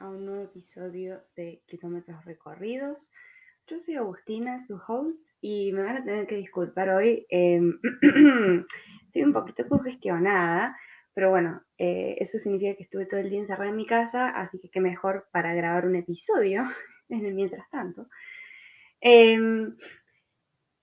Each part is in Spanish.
a un nuevo episodio de Kilómetros Recorridos. Yo soy Agustina, su host, y me van a tener que disculpar hoy. Em, estoy un poquito congestionada, pero bueno, eh, eso significa que estuve todo el día encerrada en mi casa, así que qué mejor para grabar un episodio en el mientras tanto. Em,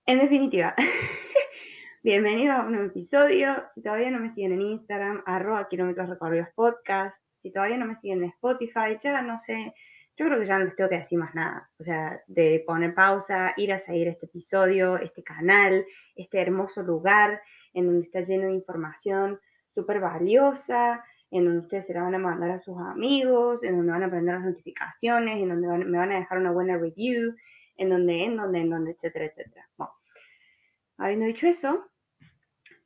en definitiva, bienvenido a un nuevo episodio. Si todavía no me siguen en Instagram, arroba kilómetros recorridos podcast, si todavía no me siguen en Spotify, ya no sé, yo creo que ya no les tengo que decir más nada. O sea, de poner pausa, ir a seguir este episodio, este canal, este hermoso lugar en donde está lleno de información súper valiosa, en donde ustedes se la van a mandar a sus amigos, en donde van a aprender las notificaciones, en donde me van a dejar una buena review, en donde, en donde, en donde, etcétera, etcétera. Bueno, habiendo dicho eso,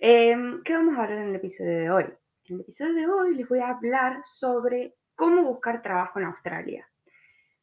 em, ¿qué vamos a hablar en el episodio de hoy? En el episodio de hoy les voy a hablar sobre cómo buscar trabajo en Australia,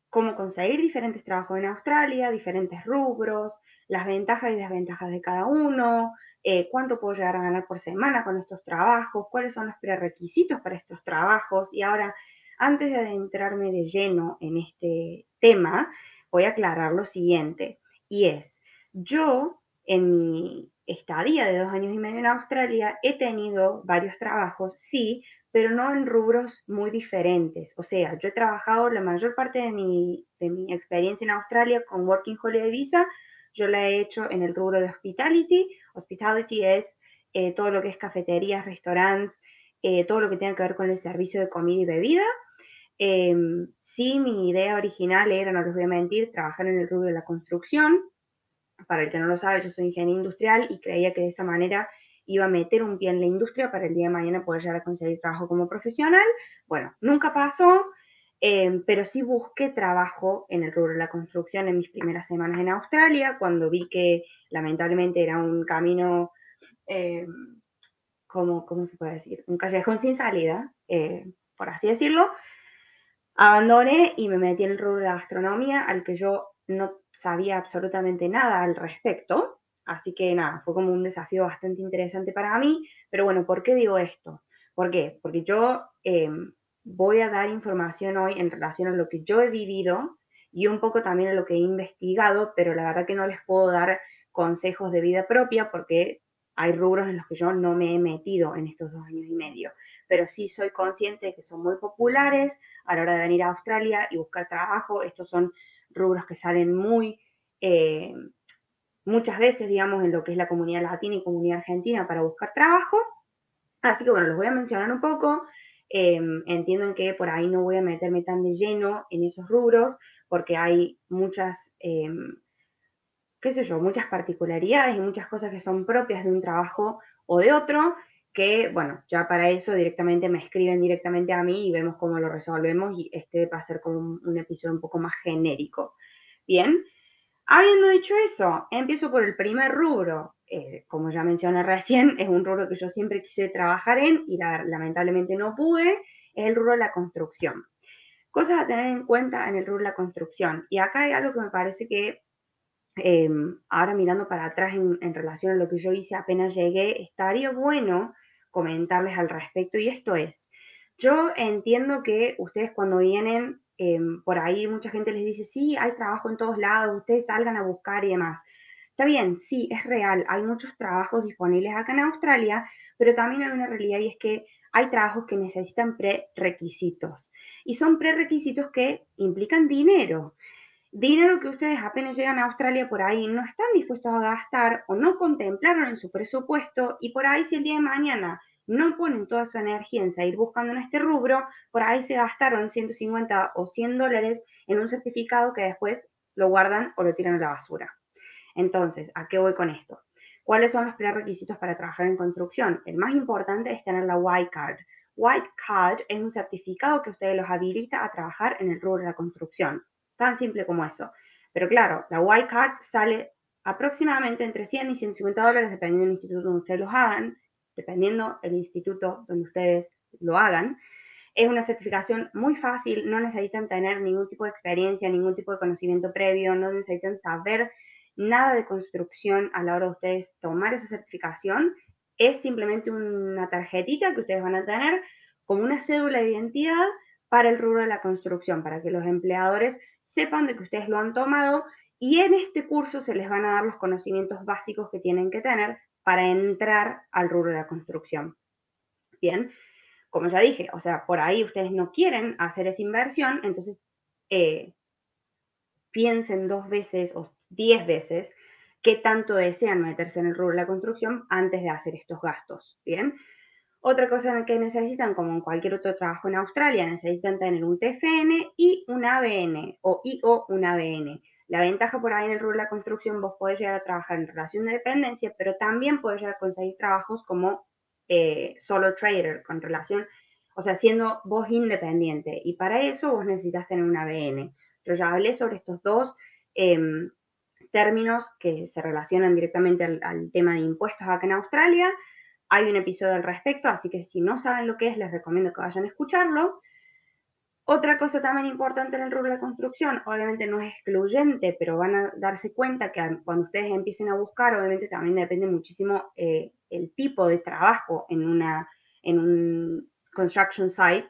cómo conseguir diferentes trabajos en Australia, diferentes rubros, las ventajas y desventajas de cada uno, eh, cuánto puedo llegar a ganar por semana con estos trabajos, cuáles son los prerequisitos para estos trabajos. Y ahora, antes de adentrarme de lleno en este tema, voy a aclarar lo siguiente, y es, yo en mi estadía de dos años y medio en Australia, he tenido varios trabajos, sí, pero no en rubros muy diferentes. O sea, yo he trabajado la mayor parte de mi, de mi experiencia en Australia con Working Holiday Visa, yo la he hecho en el rubro de hospitality. Hospitality es eh, todo lo que es cafeterías, restaurantes, eh, todo lo que tenga que ver con el servicio de comida y bebida. Em, sí, mi idea original era, no les voy a mentir, trabajar en el rubro de la construcción, para el que no lo sabe, yo soy ingeniero industrial y creía que de esa manera iba a meter un pie en la industria para el día de mañana poder llegar a conseguir trabajo como profesional. Bueno, nunca pasó, em, pero sí busqué trabajo en el rubro de la construcción en mis primeras semanas en Australia, cuando vi que lamentablemente era un camino, em, como, ¿cómo se puede decir? Un callejón sin salida, eh, por así decirlo. Abandoné y me metí en el rubro de la gastronomía, al que yo no sabía absolutamente nada al respecto, así que nada, fue como un desafío bastante interesante para mí, pero bueno, ¿por qué digo esto? ¿Por qué? Porque yo em, voy a dar información hoy en relación a lo que yo he vivido y un poco también a lo que he investigado, pero la verdad que no les puedo dar consejos de vida propia porque hay rubros en los que yo no me he metido en estos dos años y medio, pero sí soy consciente de que son muy populares a la hora de venir a Australia y buscar trabajo. Estos son rubros que salen muy, eh, muchas veces, digamos, en lo que es la comunidad latina y comunidad argentina para buscar trabajo. Así que bueno, los voy a mencionar un poco. Eh, entienden que por ahí no voy a meterme tan de lleno en esos rubros porque hay muchas, eh, qué sé yo, muchas particularidades y muchas cosas que son propias de un trabajo o de otro que, bueno, ya para eso directamente me escriben directamente a mí y vemos cómo lo resolvemos y este va a ser como un, episodio un poco más genérico. Bien, habiendo dicho eso, empiezo por el primer rubro. Eh, como ya mencioné recién, es un rubro que yo siempre quise trabajar en y lamentablemente no pude, es el rubro de la construcción. Cosas a tener en cuenta en el rubro de la construcción. Y acá hay algo que me parece que em, ahora mirando para atrás en, en, relación a lo que yo hice apenas llegué, estaría bueno comentarles al respecto y esto es, yo entiendo que ustedes cuando vienen em, por ahí, mucha gente les dice, sí, hay trabajo en todos lados, ustedes salgan a buscar y demás. Está bien, sí, es real, hay muchos trabajos disponibles acá en Australia, pero también hay una realidad y es que hay trabajos que necesitan prerequisitos y son prerequisitos que implican dinero. Dinero que ustedes apenas llegan a Australia por ahí no están dispuestos a gastar o no contemplaron en su presupuesto y por ahí si el día de mañana no ponen toda su energía en seguir buscando en este rubro, por ahí se gastaron 150 o 100 dólares en un certificado que después lo guardan o lo tiran a la basura. Entonces, ¿a qué voy con esto? ¿Cuáles son los prerequisitos para trabajar en construcción? El más importante es tener la White Card. White Card es un certificado que ustedes los habilita a trabajar en el rubro de la construcción. Tan simple como eso. Pero claro, la White Card sale aproximadamente entre 100 y 150 dólares dependiendo del instituto donde ustedes los hagan, dependiendo del instituto donde ustedes lo hagan. Es una certificación muy fácil, no necesitan tener ningún tipo de experiencia, ningún tipo de conocimiento previo, no necesitan saber nada de construcción a la hora de ustedes tomar esa certificación. Es simplemente una tarjetita que ustedes van a tener como una cédula de identidad para el rubro de la construcción, para que los empleadores sepan de que ustedes lo han tomado y en este curso se les van a dar los conocimientos básicos que tienen que tener para entrar al rubro de la construcción. Bien, como ya dije, o sea, por ahí ustedes no quieren hacer esa inversión, entonces eh, piensen dos veces o diez veces qué tanto desean meterse en el rubro de la construcción antes de hacer estos gastos. Bien, otra cosa que necesitan, como en cualquier otro trabajo en Australia, necesitan tener un TFN y un ABN o I o un ABN. La ventaja por ahí en el rubro de la construcción, vos podés llegar a trabajar en relación de dependencia, pero también podés llegar a conseguir trabajos como eh, solo trader, con relación, o sea, siendo vos independiente. Y para eso vos necesitas tener un ABN. Yo ya hablé sobre estos dos em, términos que se relacionan directamente al tema de impuestos acá en Australia. Hay un episodio al respecto, así que si no saben lo que es, les recomiendo que vayan a escucharlo. Otra cosa también importante en el rubro de la construcción, obviamente no es excluyente, pero van a darse cuenta que cuando ustedes empiecen a buscar, obviamente también depende muchísimo eh, el tipo de trabajo en, una, en un construction site,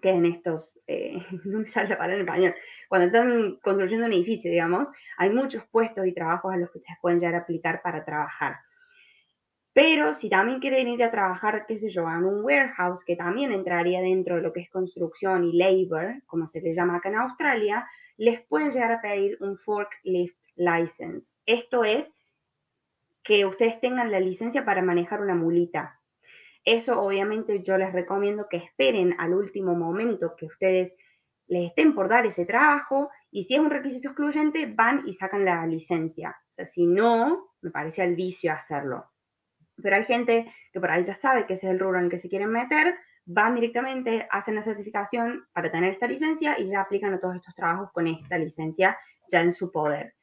que en estos, eh, no me sale la palabra en español, cuando están construyendo un edificio, digamos, hay muchos puestos y trabajos a los que ustedes pueden llegar a aplicar para trabajar. Pero si también quieren ir a trabajar, qué sé yo, en un warehouse, que también entraría dentro de lo que es construcción y labor, como se le llama acá en Australia, les pueden llegar a pedir un forklift license. Esto es que ustedes tengan la licencia para manejar una mulita. Eso obviamente yo les recomiendo que esperen al último momento que ustedes les estén por dar ese trabajo y si es un requisito excluyente, van y sacan la licencia. O sea, si no, me parece al vicio hacerlo. Pero hay gente que por ahí ya sabe que ese es el rubro en el que se quieren meter, van directamente, hacen la certificación para tener esta licencia y ya aplican a todos estos trabajos con esta licencia ya en su poder.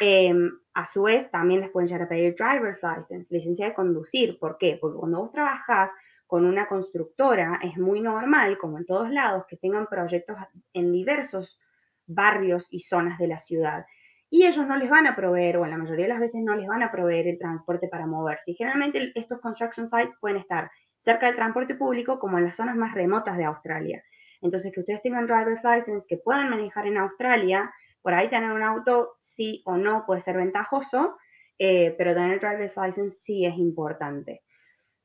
Em, a su vez, también les pueden llegar a pedir driver's license, licencia de conducir. ¿Por qué? Porque cuando vos trabajás con una constructora, es muy normal, como en todos lados, que tengan proyectos en diversos barrios y zonas de la ciudad y ellos no les van a proveer, o en la mayoría de las veces no les van a proveer el transporte para moverse. Y generalmente estos construction sites pueden estar cerca del transporte público como en las zonas más remotas de Australia. Entonces, que ustedes tengan driver's license, que puedan manejar en Australia, por ahí tener un auto sí o no puede ser ventajoso, eh, pero tener driver's license sí es importante.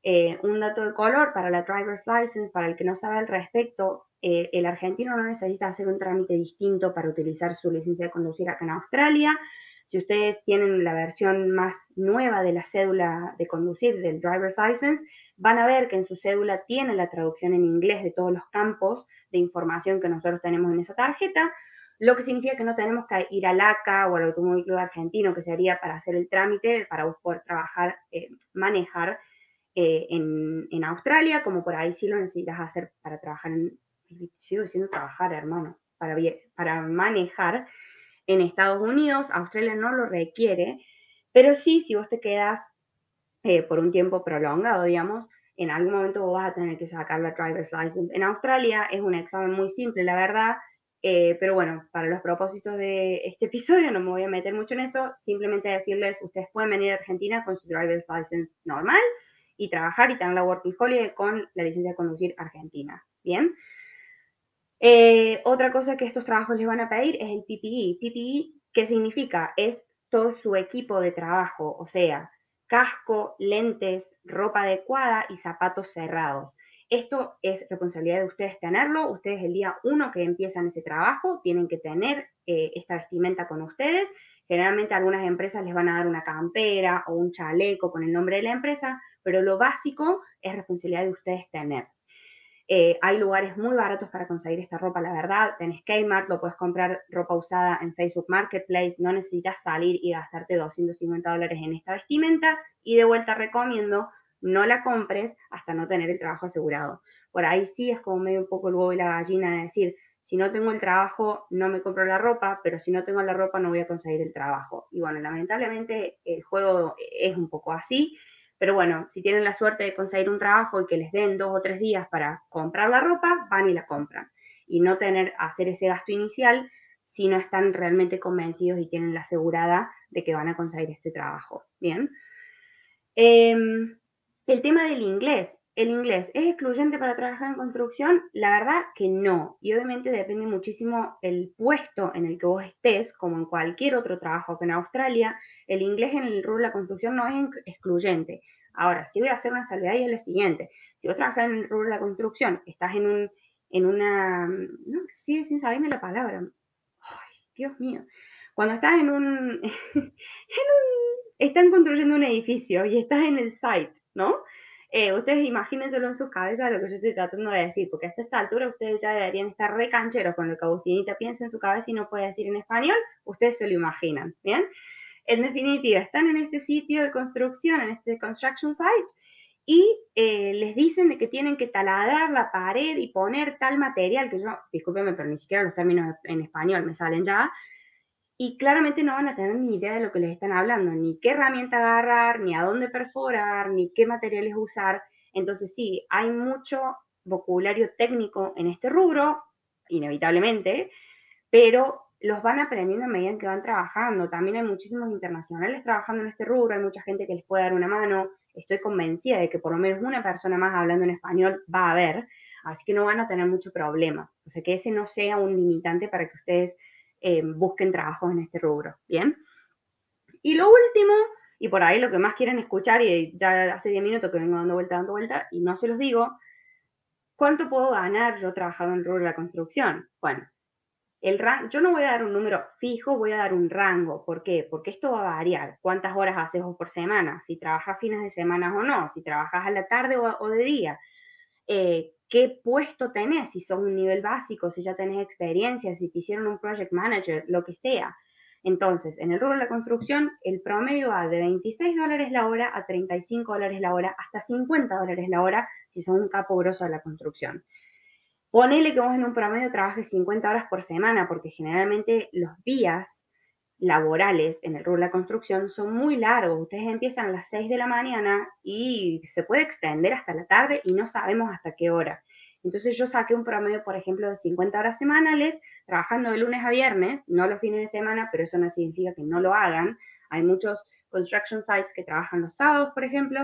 Eh, un dato de color para la driver's license, para el que no sabe al respecto, eh, el argentino no necesita hacer un trámite distinto para utilizar su licencia de conducir acá en Australia. Si ustedes tienen la versión más nueva de la cédula de conducir del driver's license, van a ver que en su cédula tiene la traducción en inglés de todos los campos de información que nosotros tenemos en esa tarjeta, lo que significa que no tenemos que ir al ACA o al Automóvil Argentino, que sería para hacer el trámite, para poder trabajar, eh, manejar eh, en, Australia, como por ahí sí lo necesitas hacer para trabajar en, sigo diciendo trabajar, hermano, para, para manejar en Estados Unidos, Australia no lo requiere, pero sí, si vos te quedas eh, por un tiempo prolongado, digamos, en algún momento vos vas a tener que sacar la driver's license. En Australia es un examen muy simple, la verdad, eh, pero bueno, para los propósitos de este episodio no me voy a meter mucho en eso, simplemente decirles, ustedes pueden venir a Argentina con su driver's license normal, y trabajar y tener la Working Holiday con la licencia de conducir argentina. Bien. Eh, otra cosa que estos trabajos les van a pedir es el PPE. PPE, ¿qué significa? Es todo su equipo de trabajo, o sea, casco, lentes, ropa adecuada y zapatos cerrados. Esto es responsabilidad de ustedes tenerlo. Ustedes el día uno que empiezan ese trabajo tienen que tener eh, esta vestimenta con ustedes. Generalmente algunas empresas les van a dar una campera o un chaleco con el nombre de la empresa, pero lo básico es responsabilidad de ustedes tener. Eh, hay lugares muy baratos para conseguir esta ropa, la verdad. Tenés Kmart, lo puedes comprar ropa usada en Facebook Marketplace. No necesitas salir y gastarte 250 dólares en esta vestimenta. Y de vuelta recomiendo, no la compres hasta no tener el trabajo asegurado. Por ahí sí es como medio un poco el huevo y la gallina de decir, si no tengo el trabajo, no me compro la ropa, pero si no tengo la ropa, no voy a conseguir el trabajo. Y bueno, lamentablemente el juego es un poco así. Pero bueno, si tienen la suerte de conseguir un trabajo y que les den dos o tres días para comprar la ropa, van y la compran. Y no tener, hacer ese gasto inicial si no están realmente convencidos y tienen la asegurada de que van a conseguir este trabajo. Bien. Em, el tema del inglés. ¿El inglés es excluyente para trabajar en construcción? La verdad que no. Y obviamente depende muchísimo el puesto en el que vos estés, como en cualquier otro trabajo que en Australia, el inglés en el rubro de la construcción no es excluyente. Ahora, si voy a hacer una salvedad y es la siguiente. Si vos trabajas en el rubro de la construcción, estás en un, en una, no, sigue sin saberme la palabra. Ay, Dios mío. Cuando estás en un, en un, están construyendo un edificio y estás en el site, ¿no? Eh, ustedes imagínenselo en sus cabezas lo que yo estoy tratando de decir, porque hasta esta altura ustedes ya deberían estar recancheros con lo que Agustinita piensa en su cabeza y no puede decir en español, ustedes se lo imaginan, ¿bien? En definitiva, están en este sitio de construcción, en este construction site, y eh, les dicen de que tienen que taladrar la pared y poner tal material, que yo, discúlpenme, pero ni siquiera los términos en español me salen ya, y claramente no van a tener ni idea de lo que les están hablando, ni qué herramienta agarrar, ni a dónde perforar, ni qué materiales usar. Entonces sí, hay mucho vocabulario técnico en este rubro, inevitablemente, pero los van aprendiendo a medida que van trabajando. También hay muchísimos internacionales trabajando en este rubro, hay mucha gente que les puede dar una mano. Estoy convencida de que por lo menos una persona más hablando en español va a haber, así que no van a tener mucho problema. O sea, que ese no sea un limitante para que ustedes eh, busquen trabajos en este rubro, ¿bien? Y lo último, y por ahí lo que más quieren escuchar, y ya hace 10 minutos que vengo dando vuelta, dando vuelta, y no se los digo, ¿cuánto puedo ganar yo trabajando en el rubro de la construcción? Bueno, el yo no voy a dar un número fijo, voy a dar un rango. ¿Por qué? Porque esto va a variar. ¿Cuántas horas haces vos por semana? Si trabajas fines de semana o no, si trabajas a la tarde o, de día. Eh, qué puesto tenés, si sos un nivel básico, si ya tenés experiencia, si te hicieron un project manager, lo que sea. Entonces, en el rubro de la construcción, el promedio va de 26 dólares la hora a 35 dólares la hora, hasta 50 dólares la hora si sos un capo grosso de la construcción. Ponele que vos en un promedio trabajes 50 horas por semana, porque generalmente los días laborales en el rubro de la construcción son muy largos. Ustedes empiezan a las 6 de la mañana y se puede extender hasta la tarde y no sabemos hasta qué hora. Entonces yo saqué un promedio, por ejemplo, de 50 horas semanales, trabajando de lunes a viernes, no los fines de semana, pero eso no significa que no lo hagan. Hay muchos construction sites que trabajan los sábados, por ejemplo,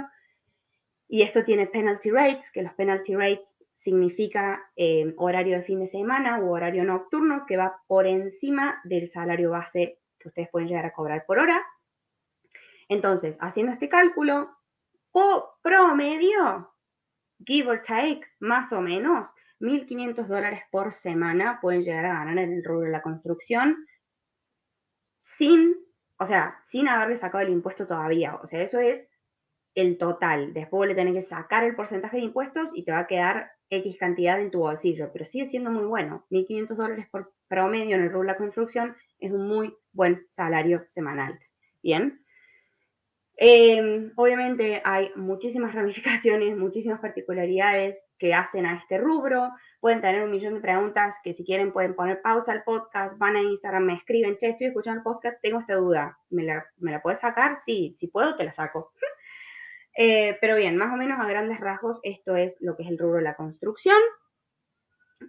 y esto tiene penalty rates, que los penalty rates significa eh, horario de fin de semana u horario nocturno que va por encima del salario base ustedes pueden llegar a cobrar por hora. Entonces, haciendo este cálculo, o promedio, give or take, más o menos, 1.500 dólares por semana pueden llegar a ganar en el rubro de la construcción sin, o sea, sin haberle sacado el impuesto todavía. O sea, eso es el total. Después le tenés que sacar el porcentaje de impuestos y te va a quedar X cantidad en tu bolsillo, pero sigue siendo muy bueno. 1.500 dólares por promedio en el rubro de la construcción es un muy buen salario semanal. Bien. Em, obviamente hay muchísimas ramificaciones, muchísimas particularidades que hacen a este rubro. Pueden tener un millón de preguntas que si quieren pueden poner pausa al podcast, van a Instagram, me escriben, che, estoy escuchando el podcast, tengo esta duda. ¿Me la, me la puedes sacar? Sí, si puedo, te la saco. Eh, pero bien, más o menos a grandes rasgos, esto es lo que es el rubro de la construcción.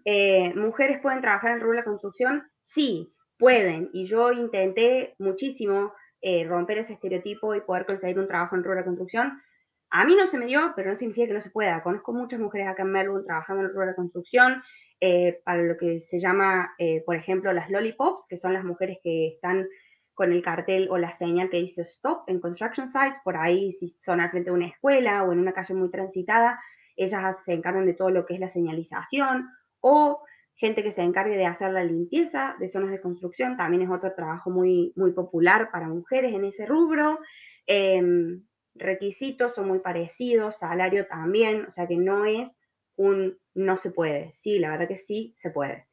Eh, ¿Mujeres pueden trabajar en el rubro de la construcción? Sí, pueden. Y yo intenté muchísimo eh, romper ese estereotipo y poder conseguir un trabajo en de construcción. A mí no se me dio, pero no significa que no se pueda. Conozco muchas mujeres acá en Melbourne trabajando en de construcción, para lo que se llama, por ejemplo, las lollipops, que son las mujeres que están con el cartel o la señal que dice stop en construction sites, por ahí si son al frente de una escuela o en una calle muy transitada, ellas se encargan de todo lo que es la señalización o gente que se encargue de hacer la limpieza de zonas de construcción, también es otro trabajo muy, muy popular para mujeres en ese rubro. Em, requisitos son muy parecidos, salario también, o sea que no es un no se puede, sí, la verdad que sí se puede.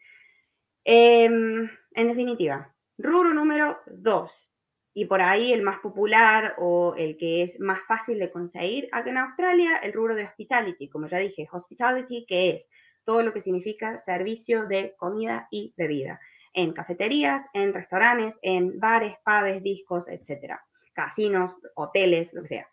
Em, en definitiva, Rubro número 2, y por ahí el más popular o el que es más fácil de conseguir acá en Australia, el rubro de hospitality, como ya dije, hospitality, que es todo lo que significa servicio de comida y bebida, en cafeterías, en restaurantes, en bares, pubs, discos, etcétera, casinos, hoteles, lo que sea.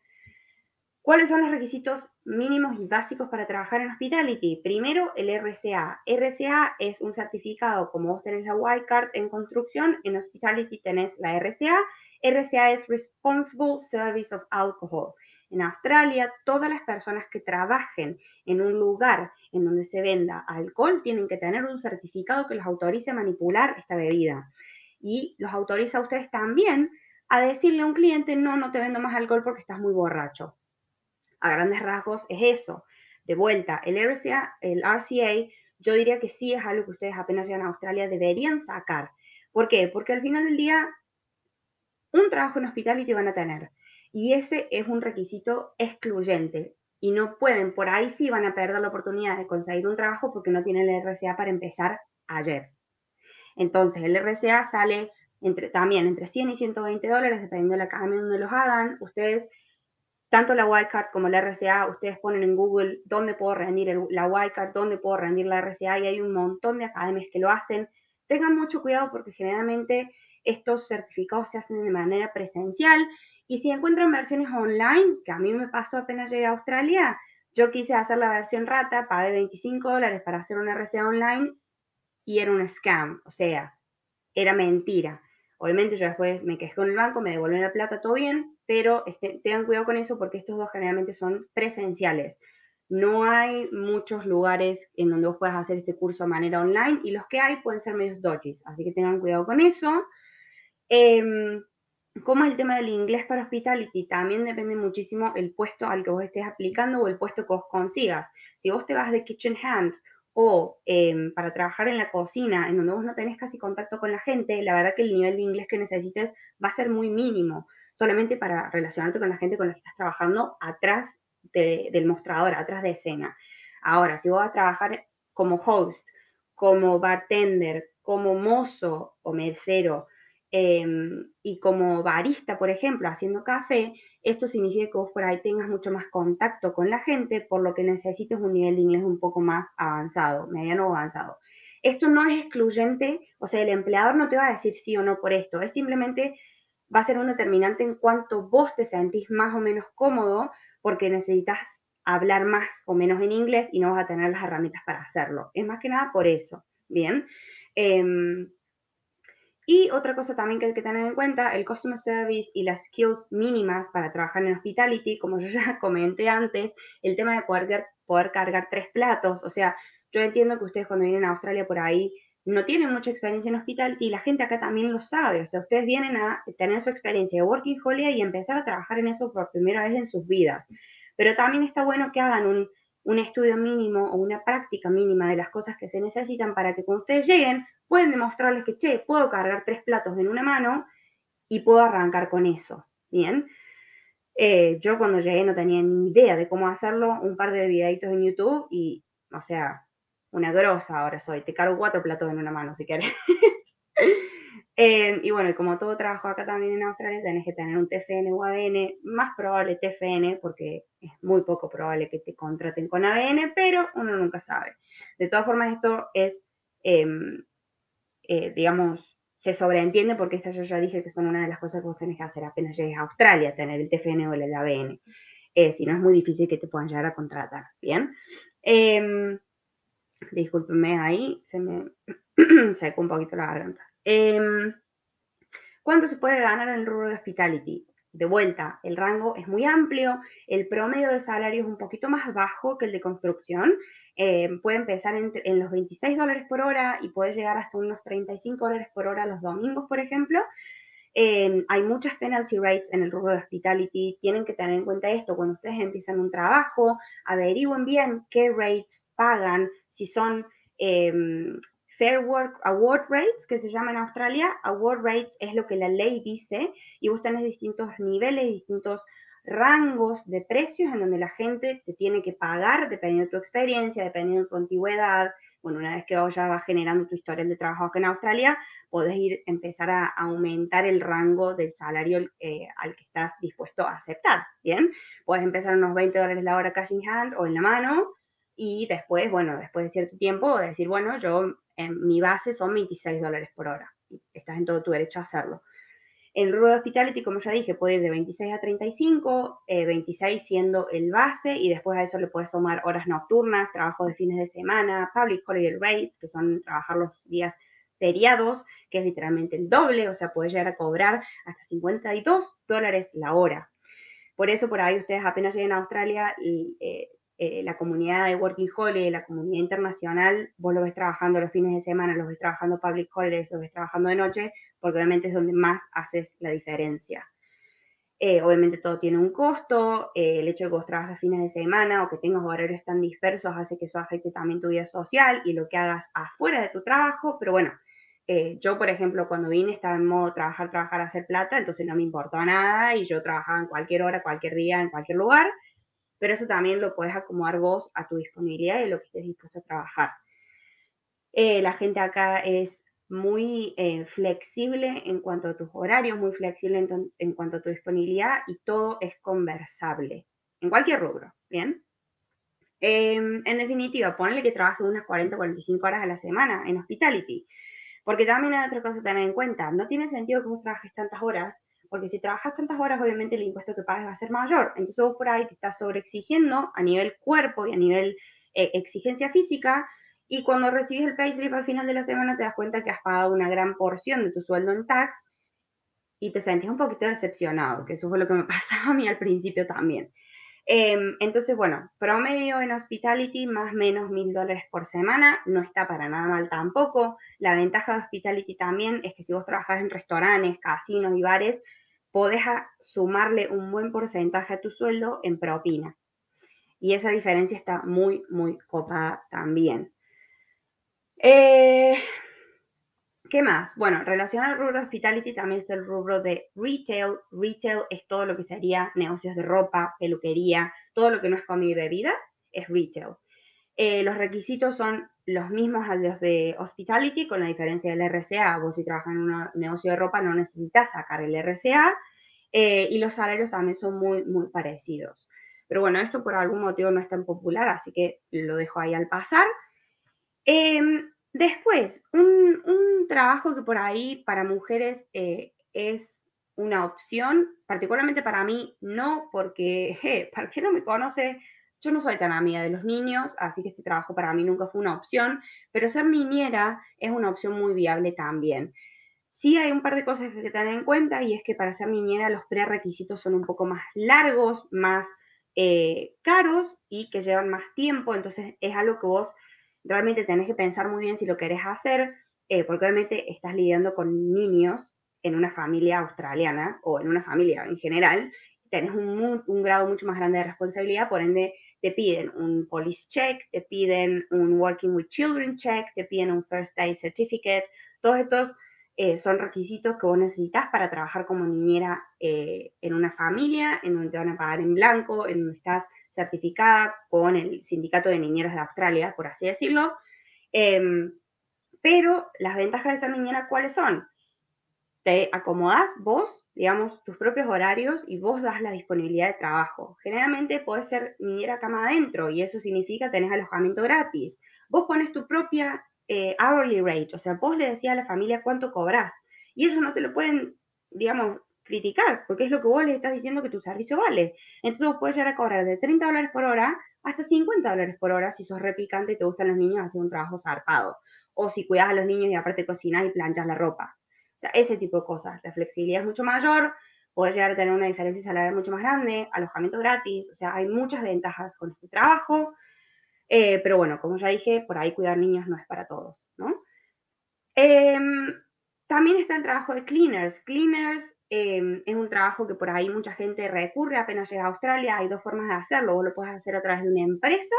¿Cuáles son los requisitos mínimos y básicos para trabajar en hospitality? Primero, el RCA. RCA es un certificado, como vos tenés la Card en construcción, en hospitality tenés la RCA. RCA es Responsible Service of Alcohol. En Australia, todas las personas que trabajen en un lugar en donde se venda alcohol tienen que tener un certificado que los autorice a manipular esta bebida. Y los autoriza a ustedes también a decirle a un cliente, no, no te vendo más alcohol porque estás muy borracho. A grandes rasgos es eso. De vuelta, el RCA, yo diría que sí es algo que ustedes apenas llegan a Australia deberían sacar. ¿Por qué? Porque al final del día, un trabajo en hospitality van a tener. Y ese es un requisito excluyente. Y no pueden, por ahí sí van a perder la oportunidad de conseguir un trabajo porque no tienen el RCA para empezar ayer. Entonces, el RCA sale entre, también entre 100 y 120 dólares, dependiendo de la academia donde los hagan. Ustedes, tanto la Wildcard como la RCA, ustedes ponen en Google dónde puedo rendir la Wildcard, dónde puedo rendir la RCA, y hay un montón de academias que lo hacen. Tengan mucho cuidado porque generalmente estos certificados se hacen de manera presencial y si encuentran versiones online, que a mí me pasó apenas llegué a Australia, yo quise hacer la versión rata, pagué 25 dólares para hacer una RCA online y era un scam, o sea, era mentira. Obviamente yo después me quejé con el banco, me devolvieron la plata, todo bien, pero este, tengan cuidado con eso porque estos dos generalmente son presenciales. No hay muchos lugares en donde vos puedas hacer este curso de manera online y los que hay pueden ser medios dodgy, así que tengan cuidado con eso. Em, ¿Cómo es el tema del inglés para hospitality? También depende muchísimo el puesto al que vos estés aplicando o el puesto que vos consigas. Si vos te vas de kitchen hand o em, para trabajar en la cocina, en donde vos no tenés casi contacto con la gente, la verdad que el nivel de inglés que necesites va a ser muy mínimo, solamente para relacionarte con la gente con la que estás trabajando atrás del mostrador, atrás de escena. Ahora, si vos vas a trabajar como host, como bartender, como mozo o mesero, Em, y como barista, por ejemplo, haciendo café, esto significa que vos por ahí tengas mucho más contacto con la gente, por lo que necesites un nivel de inglés un poco más avanzado, mediano o avanzado. Esto no es excluyente, o sea, el empleador no te va a decir sí o no por esto, es simplemente va a ser un determinante en cuanto vos te sentís más o menos cómodo porque necesitas hablar más o menos en inglés y no vas a tener las herramientas para hacerlo. Es más que nada por eso, ¿bien? Em, y otra cosa también que hay que tener en cuenta, el customer service y las skills mínimas para trabajar en hospitality, como yo ya comenté antes, el tema de poder, poder cargar tres platos, o sea, yo entiendo que ustedes cuando vienen a Australia por ahí no tienen mucha experiencia en hospitality y la gente acá también lo sabe, o sea, ustedes vienen a tener su experiencia de working holiday y empezar a trabajar en eso por primera vez en sus vidas. Pero también está bueno que hagan un, un estudio mínimo o una práctica mínima de las cosas que se necesitan para que cuando ustedes lleguen pueden demostrarles que, che, puedo cargar tres platos en una mano y puedo arrancar con eso. Bien. Eh, yo cuando llegué no tenía ni idea de cómo hacerlo, un par de videitos en YouTube y, o sea, una grosa ahora soy. Te cargo cuatro platos en una mano si quieres. Eh, y bueno, y como todo trabajo acá también en Australia, tenés que tener un TFN o ABN, más probable TFN, porque es muy poco probable que te contraten con ABN, pero uno nunca sabe. De todas formas, esto es em, eh, digamos, se sobreentiende porque esta yo ya dije que son una de las cosas que vos tenés que hacer apenas llegues a Australia, tener el TFN o el ABN. Eh, si no, es muy difícil que te puedan llegar a contratar, ¿bien? Eh, discúlpenme ahí, se me secó un poquito la garganta. Em, ¿Cuánto se puede ganar en el rubro de hospitality? De vuelta, el rango es muy amplio, el promedio de salario es un poquito más bajo que el de construcción, eh, puede empezar en, los 26 dólares por hora y puede llegar hasta unos 35 dólares por hora los domingos, por ejemplo. Eh, hay muchas penalty rates en el rubro de hospitality. Tienen que tener en cuenta esto. Cuando ustedes empiezan un trabajo, averigüen bien qué rates pagan, si son eh, Fair Work Award Rates, que se llama en Australia. Award Rates es lo que la ley dice y vos tenés distintos niveles, distintos rangos de precios en donde la gente te tiene que pagar dependiendo de tu experiencia, dependiendo de tu antigüedad. Bueno, una vez que vos ya vas generando tu historial de trabajo acá en Australia, podés ir empezar a aumentar el rango del salario eh, al que estás dispuesto a aceptar. Bien, puedes empezar unos 20 dólares la hora cash in hand o en la mano y después, bueno, después de cierto tiempo, decir, bueno, yo en mi base son 26 dólares por hora. Estás en todo tu derecho a hacerlo. El rubro de hospitality, como ya dije, puede ir de 26 a 35, 26 eh, siendo el base y después a eso le puedes sumar horas nocturnas, trabajo de fines de semana, public holiday rates, que son trabajar los días feriados, que es literalmente el doble, o sea, puedes llegar a cobrar hasta 52 dólares la hora. Por eso, por ahí ustedes apenas lleguen a Australia, y, eh, eh, la comunidad de Working Holiday, la comunidad internacional, vos lo ves trabajando los fines de semana, lo ves trabajando public holidays, lo ves trabajando de noche, porque obviamente es donde más haces la diferencia. Eh, obviamente todo tiene un costo, eh, el hecho de que vos trabajes fines de semana o que tengas horarios tan dispersos hace que eso afecte también tu vida social y lo que hagas afuera de tu trabajo, pero bueno, yo por ejemplo cuando vine estaba en modo trabajar, trabajar, hacer plata, entonces no me importó nada y yo trabajaba en cualquier hora, cualquier día, en cualquier lugar pero eso también lo puedes acomodar vos a tu disponibilidad y lo que estés dispuesto a trabajar. Eh, la gente acá es muy eh, flexible en cuanto a tus horarios, muy flexible en, cuanto a tu disponibilidad y todo es conversable en cualquier rubro, ¿bien? Em, en definitiva, ponle que trabajes unas 40 o 45 horas a la semana en hospitality, porque también hay otra cosa a tener en cuenta, no tiene sentido que vos trabajes tantas horas porque si trabajas tantas horas, obviamente el impuesto que pagas va a ser mayor. Entonces vos por ahí te estás sobreexigiendo a nivel cuerpo y a nivel eh, exigencia física, y cuando recibes el payslip al final de la semana te das cuenta que has pagado una gran porción de tu sueldo en tax y te sentís un poquito decepcionado, que eso fue lo que me pasaba a mí al principio también. Em, entonces, bueno, promedio en hospitality más o menos mil dólares por semana, no está para nada mal tampoco. La ventaja de hospitality también es que si vos trabajás en restaurantes, casinos y bares, podés sumarle un buen porcentaje a tu sueldo en propina. Y esa diferencia está muy, muy copada también. Eh, ¿Qué más? Bueno, relacionado al rubro hospitality también está el rubro de retail. Retail es todo lo que sería negocios de ropa, peluquería, todo lo que no es comida y bebida, es retail. Eh, los requisitos son los mismos a los de hospitality, con la diferencia del RCA. Vos si trabajas en un negocio de ropa no necesitas sacar el RCA eh, y los salarios también son muy, muy parecidos. Pero bueno, esto por algún motivo no es tan popular, así que lo dejo ahí al pasar. Em, después, un, trabajo que por ahí para mujeres eh, es una opción, particularmente para mí no, porque, ¿para qué no me conoce? Yo no soy tan amiga de los niños, así que este trabajo para mí nunca fue una opción, pero ser niñera es una opción muy viable también. Sí hay un par de cosas que tener en cuenta y es que para ser niñera los prerequisitos son un poco más largos, más eh, caros y que llevan más tiempo, entonces es algo que vos realmente tenés que pensar muy bien si lo querés hacer, eh, porque realmente estás lidiando con niños en una familia australiana o en una familia en general, tenés un, un, grado mucho más grande de responsabilidad, por ende te piden un police check, te piden un working with children check, te piden un first aid certificate, todos estos eh, son requisitos que vos necesitas para trabajar como niñera eh, en una familia, en donde te van a pagar en blanco, en donde estás certificada con el Sindicato de Niñeras de Australia, por así decirlo. Em, pero las ventajas de ser niñera, ¿cuáles son? Te acomodás vos, digamos, tus propios horarios y vos das la disponibilidad de trabajo. Generalmente podés ser niñera cama adentro y eso significa tenés alojamiento gratis. Vos pones tu propia eh, hourly rate, o sea, vos le decías a la familia cuánto cobras y ellos no te lo pueden, digamos, criticar, porque es lo que vos le estás diciendo que tu servicio vale. Entonces vos puedes llegar a cobrar de 30 dólares por hora hasta 50 dólares por hora si sos repicante y te gustan los niños, hacer un trabajo zarpado. O si cuidas a los niños y aparte cocinas y planchas la ropa. O sea, ese tipo de cosas. La flexibilidad es mucho mayor, puedes llegar a tener una diferencia salarial mucho más grande, alojamiento gratis, o sea, hay muchas ventajas con este trabajo. Eh, pero bueno, como ya dije, por ahí cuidar niños no es para todos, ¿no? Em, también está el trabajo de cleaners. Cleaners em, es un trabajo que por ahí mucha gente recurre apenas llega a Australia. Hay dos formas de hacerlo. Vos lo puedes hacer a través de una empresa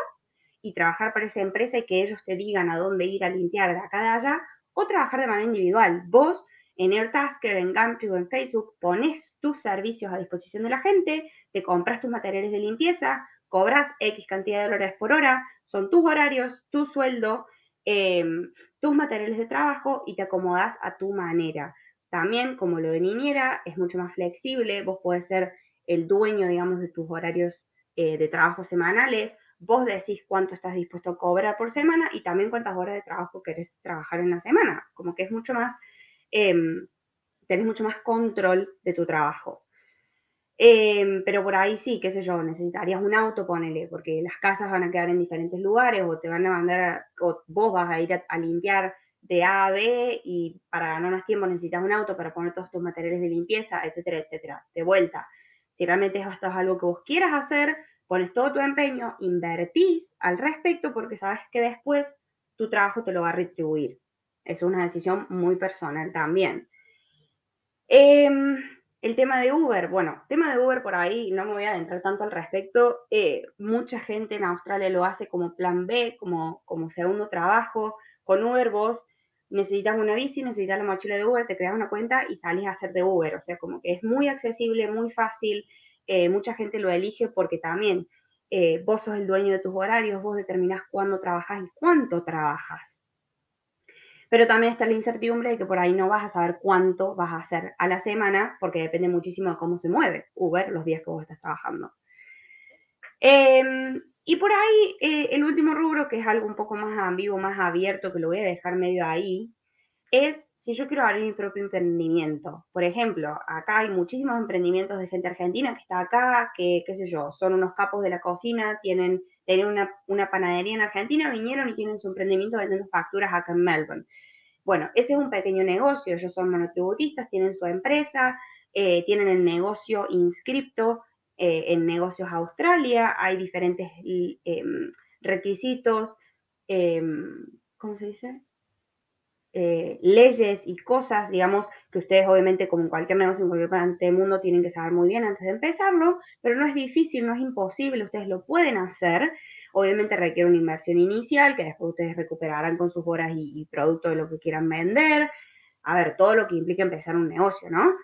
y trabajar para esa empresa y que ellos te digan a dónde ir a limpiar de acá de allá, o trabajar de manera individual. Vos en AirTasker, en Gumtree o en Facebook pones tus servicios a disposición de la gente, te compras tus materiales de limpieza, cobras X cantidad de dólares por hora, son tus horarios, tu sueldo, em, tus materiales de trabajo y te acomodas a tu manera. También, como lo de niñera, es mucho más flexible, vos podés ser el dueño, digamos, de tus horarios eh, de trabajo semanales, vos decís cuánto estás dispuesto a cobrar por semana y también cuántas horas de trabajo querés trabajar en la semana, como que es mucho más, em, tenés mucho más control de tu trabajo. Em, pero por ahí sí, qué sé yo, necesitarías un auto, ponele, porque las casas van a quedar en diferentes lugares o te van a mandar, o vos vas a ir a, limpiar de A a B y para ganar más tiempo necesitas un auto para poner todos tus materiales de limpieza, etcétera, etcétera. De vuelta, si realmente esto es algo que vos quieras hacer, pones todo tu empeño, invertís al respecto porque sabes que después tu trabajo te lo va a retribuir. Es una decisión muy personal también. Em, el tema de Uber, bueno, tema de Uber por ahí, no me voy a adentrar tanto al respecto. Eh, mucha gente en Australia lo hace como plan B, como, como segundo trabajo. Con Uber vos necesitas una bici, necesitas la mochila de Uber, te creas una cuenta y salís a hacer de Uber. O sea, como que es muy accesible, muy fácil. Eh, mucha gente lo elige porque también eh, vos sos el dueño de tus horarios, vos determinás cuándo trabajas y cuánto trabajas. Pero también está la incertidumbre de que por ahí no vas a saber cuánto vas a hacer a la semana, porque depende muchísimo de cómo se mueve Uber los días que vos estás trabajando. Em, y por ahí, eh, el último rubro, que es algo un poco más ambiguo, más abierto, que lo voy a dejar medio ahí, es si yo quiero abrir mi propio emprendimiento. Por ejemplo, acá hay muchísimos emprendimientos de gente argentina que está acá, que, qué sé yo, son unos capos de la cocina, tienen, una, una, panadería en Argentina, vinieron y tienen su emprendimiento vendiendo facturas acá en Melbourne. Bueno, ese es un pequeño negocio, ellos son monotributistas, tienen su empresa, eh, tienen el negocio inscripto eh, en Negocios Australia, hay diferentes em, requisitos, em, ¿cómo se dice? Eh, leyes y cosas, digamos, que ustedes obviamente como en cualquier negocio, en cualquier parte del mundo, tienen que saber muy bien antes de empezarlo, pero no es difícil, no es imposible, ustedes lo pueden hacer. Obviamente requiere una inversión inicial que después ustedes recuperarán con sus horas y, producto de lo que quieran vender. A ver, todo lo que implica empezar un negocio, ¿no?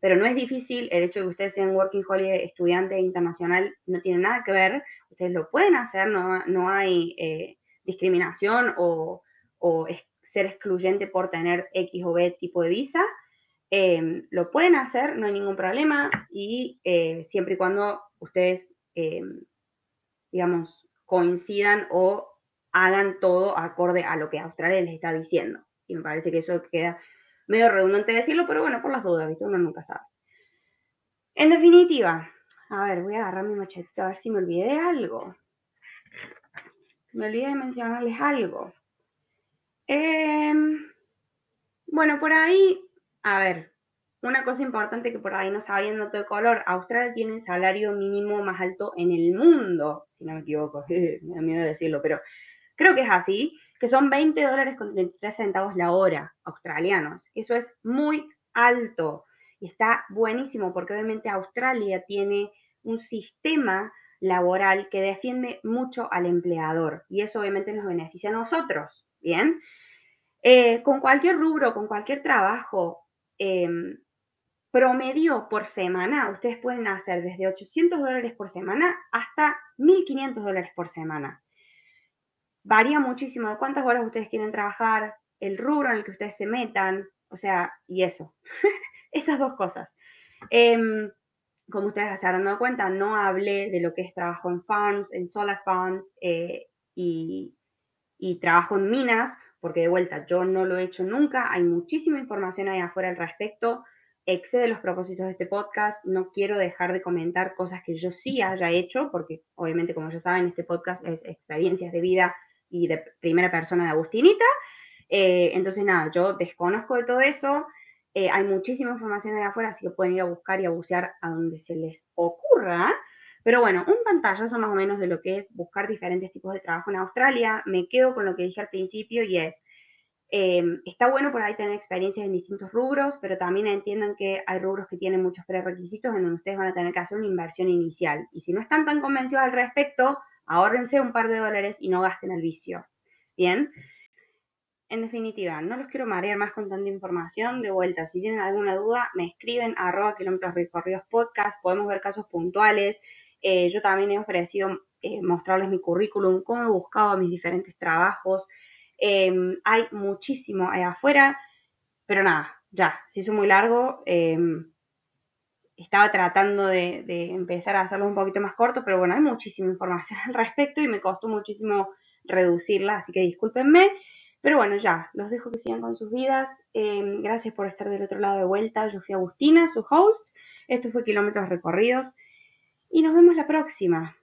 Pero no es difícil, el hecho de que ustedes sean Working Holiday, estudiante internacional, no tiene nada que ver, ustedes lo pueden hacer, no, no hay eh, discriminación o, o ser excluyente por tener X o B tipo de visa. Em, lo pueden hacer, no hay ningún problema y eh, siempre y cuando ustedes, em, digamos, coincidan o hagan todo acorde a lo que Australia les está diciendo. Y me parece que eso queda medio redundante decirlo, pero bueno, por las dudas, ¿viste? Uno nunca sabe. En definitiva, a ver, voy a agarrar mi machete a ver si me olvidé de algo. Me olvidé de mencionarles algo. Em, bueno, por ahí, a ver, una cosa importante que por ahí no sabiendo todo el color, Australia tiene el salario mínimo más alto en el mundo, si no me equivoco, me da miedo decirlo, pero creo que es así, que son 20 dólares con 33 centavos la hora australianos. Eso es muy alto y está buenísimo porque obviamente Australia tiene un sistema laboral que defiende mucho al empleador y eso obviamente nos beneficia a nosotros, ¿bien? Eh, con cualquier rubro, con cualquier trabajo em, promedio por semana, ustedes pueden hacer desde 800 dólares por semana hasta 1.500 dólares por semana. Varía muchísimo de cuántas horas ustedes quieren trabajar, el rubro en el que ustedes se metan, o sea, y eso. Esas dos cosas. Em, como ustedes se habrán dado cuenta, no hablé de lo que es trabajo en farms, en solar farms eh, y, y trabajo en minas, porque de vuelta, yo no lo he hecho nunca, hay muchísima información ahí afuera al respecto, excede los propósitos de este podcast, no quiero dejar de comentar cosas que yo sí haya hecho, porque obviamente, como ya saben, este podcast es experiencias de vida y de primera persona de Agustinita. Eh, entonces, nada, yo desconozco de todo eso. Eh, hay muchísima información ahí afuera, así que pueden ir a buscar y a bucear a donde se les ocurra. Pero bueno, un pantallazo más o menos de lo que es buscar diferentes tipos de trabajo en Australia. Me quedo con lo que dije al principio y es, em, está bueno por ahí tener experiencias en distintos rubros, pero también entiendan que hay rubros que tienen muchos prerequisitos en donde ustedes van a tener que hacer una inversión inicial. Y si no están tan convencidos al respecto, ahórrense un par de dólares y no gasten el vicio. Bien. En definitiva, no los quiero marear más con tanta información. De vuelta, si tienen alguna duda, me escriben a arroba kilómetros recorridos podcast. Podemos ver casos puntuales. Eh, yo también he ofrecido eh, mostrarles mi currículum, cómo he buscado mis diferentes trabajos. Em, hay muchísimo ahí afuera, pero nada, ya, se hizo muy largo. Em, estaba tratando de, de, empezar a hacerlo un poquito más corto, pero bueno, hay muchísima información al respecto y me costó muchísimo reducirla, así que discúlpenme. Pero bueno, ya, los dejo que sigan con sus vidas. Em, gracias por estar del otro lado de vuelta. Yo fui Agustina, su host. Esto fue Kilómetros Recorridos y nos vemos la próxima.